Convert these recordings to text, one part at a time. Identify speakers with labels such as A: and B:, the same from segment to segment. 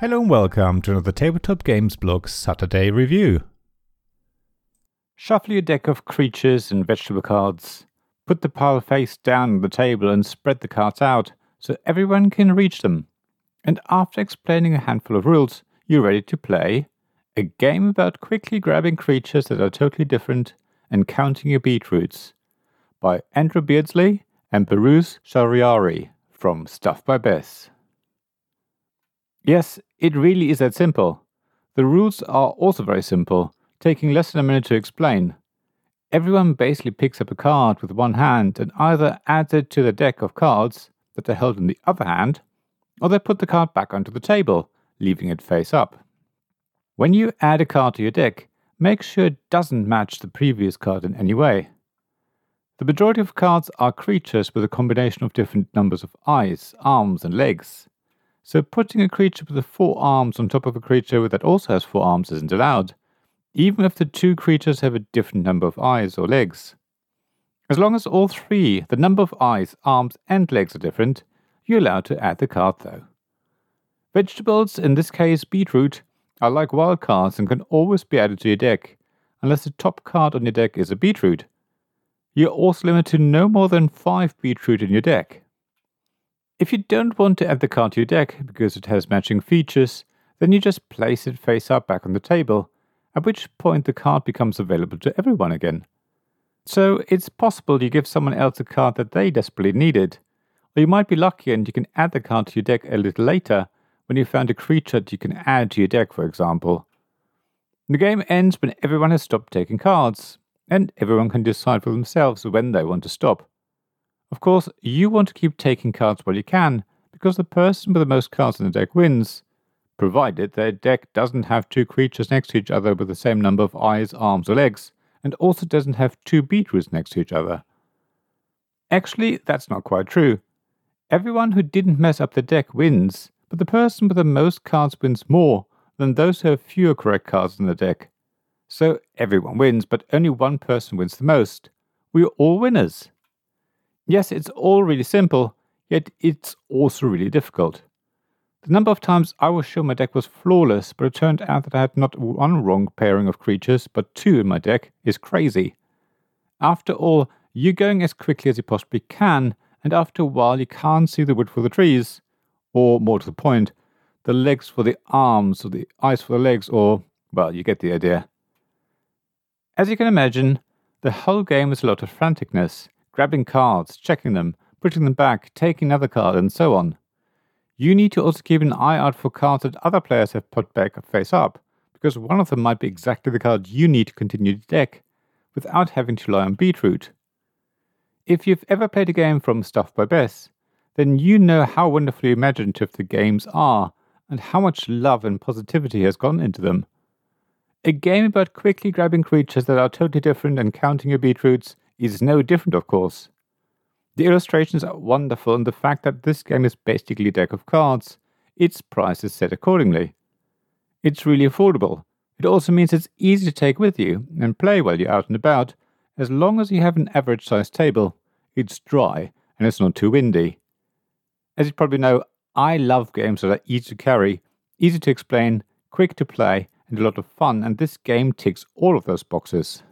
A: Hello and welcome to another Tabletop Games Blog Saturday review.
B: Shuffle your deck of creatures and vegetable cards. Put the pile face down on the table and spread the cards out so everyone can reach them. And after explaining a handful of rules, you're ready to play a game about quickly grabbing creatures that are totally different and counting your beetroots by Andrew Beardsley and Behrouz Shahriari from Stuff by Bez. Yes, it really is that simple. The rules are also very simple, taking less than a minute to explain. Everyone basically picks up a card with one hand and either adds it to the deck of cards that they held in the other hand, or they put the card back onto the table, leaving it face up. When you add a card to your deck, make sure it doesn't match the previous card in any way. The majority of cards are creatures with a combination of different numbers of eyes, arms, and legs. So putting a creature with four arms on top of a creature that also has four arms isn't allowed, even if the two creatures have a different number of eyes or legs. As long as all three, the number of eyes, arms, and legs are different, you're allowed to add the card though. Vegetables, in this case beetroot, are like wild cards and can always be added to your deck, unless the top card on your deck is a beetroot. You're also limited to no more than 5 beetroot in your deck. If you don't want to add the card to your deck because it has matching features, then you just place it face up back on the table, at which point the card becomes available to everyone again. So it's possible you give someone else a card that they desperately needed, or you might be lucky and you can add the card to your deck a little later when you found a creature that you can add to your deck, for example. The game ends when everyone has stopped taking cards, and everyone can decide for themselves when they want to stop. Of course, you want to keep taking cards while you can, because the person with the most cards in the deck wins, provided their deck doesn't have two creatures next to each other with the same number of eyes, arms, or legs, and also doesn't have two beetroots next to each other. Actually, that's not quite true. Everyone who didn't mess up the deck wins, but the person with the most cards wins more than those who have fewer correct cards in the deck. So everyone wins, but only one person wins the most. We're all winners. Yes, it's all really simple, yet it's also really difficult. The number of times I was sure my deck was flawless, but it turned out that I had not one wrong pairing of creatures, but two in my deck, is crazy. After all, you're going as quickly as you possibly can, and after a while you can't see the wood for the trees. Or, more to the point, the legs for the arms, or the eyes for the legs, or, well, you get the idea. As you can imagine, the whole game is a lot of franticness grabbing cards, checking them, putting them back, taking another card, and so on. You need to also keep an eye out for cards that other players have put back face up, because one of them might be exactly the card you need to continue the deck, without having to rely on beetroot. If you've ever played a game from Stuff by Bez, then you know how wonderfully imaginative the games are, and how much love and positivity has gone into them. A game about quickly grabbing creatures that are totally different and counting your beetroots is no different, of course. The illustrations are wonderful, and the fact that this game is basically a deck of cards, its price is set accordingly. It's really affordable. It also means it's easy to take with you and play while you're out and about, as long as you have an average sized table. It's dry and it's not too windy. As you probably know, I love games that are easy to carry, easy to explain, quick to play, and a lot of fun, and this game ticks all of those boxes.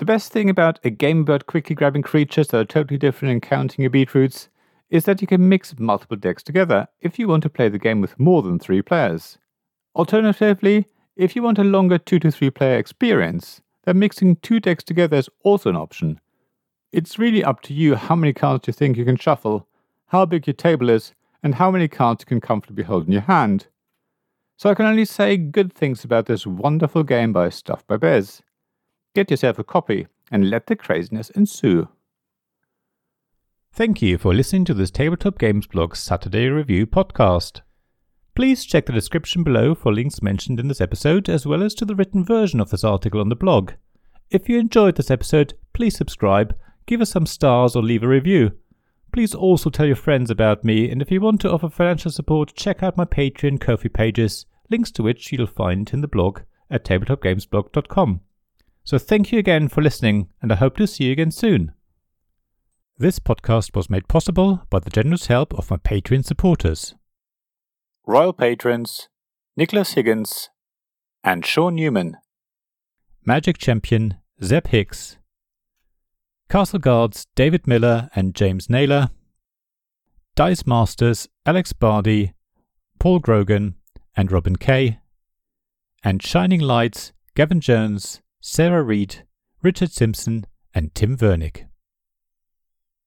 B: The best thing about a game about quickly grabbing creatures that are totally different and counting your beetroots is that you can mix multiple decks together if you want to play the game with more than three players. Alternatively, if you want a longer 2 to 3 player experience, then mixing two decks together is also an option. It's really up to you how many cards you think you can shuffle, how big your table is, and how many cards you can comfortably hold in your hand. So I can only say good things about this wonderful game by Stuff by Bez. Get yourself a copy and let the craziness ensue.
A: Thank you for listening to this Tabletop Games Blog Saturday Review podcast. Please check the description below for links mentioned in this episode, as well as to the written version of this article on the blog. If you enjoyed this episode, please subscribe, give us some stars, or leave a review. Please also tell your friends about me, and if you want to offer financial support, check out my Patreon Ko-fi pages, links to which you'll find in the blog at tabletopgamesblog.com. So thank you again for listening, and I hope to see you again soon. This podcast was made possible by the generous help of my Patreon supporters.
B: Royal Patrons Nicholas Higgins and Sean Newman.
A: Magic Champion Zeb Hicks. Castle Guards David Miller and James Naylor. Dice Masters Alex Bardi, Paul Grogan, and Robin Kay. And Shining Lights Gavin Jones, Sarah Reed, Richard Simpson, and Tim Vernick.